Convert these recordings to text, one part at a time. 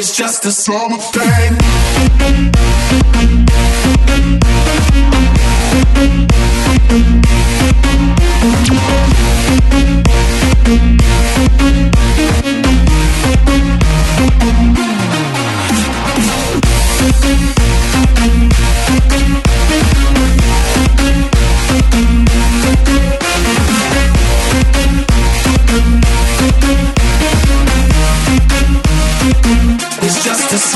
It's just a summer thing. Thank It's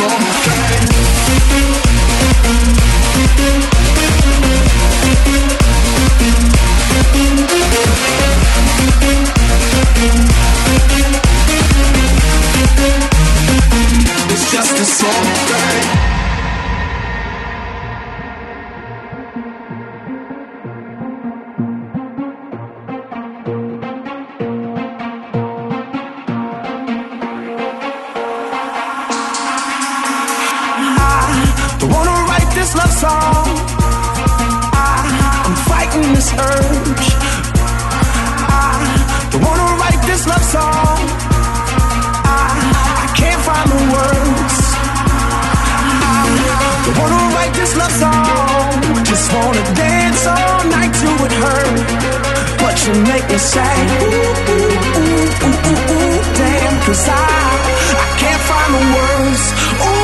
just a song, right? song. I am fighting this urge. I don't wanna write this love song. I, I can't find the words. I don't wanna write this love song. Just wanna dance all night till it hurts. But you make me say, ooh, ooh, ooh, ooh, ooh, ooh, damn. Cause I, I can't find the words. Ooh,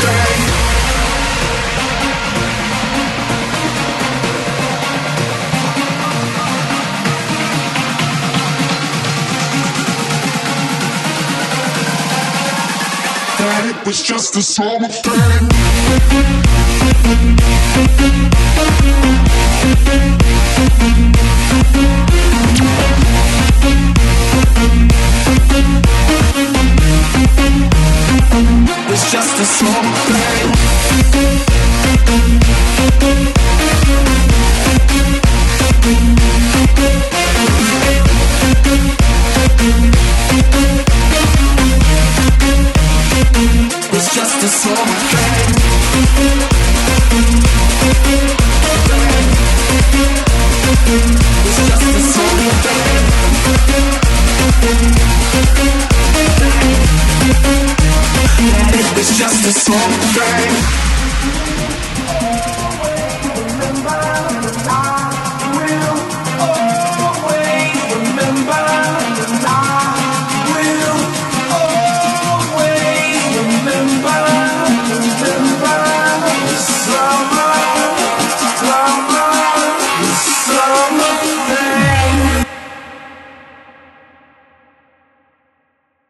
was just a song of pain. It's just a small thing.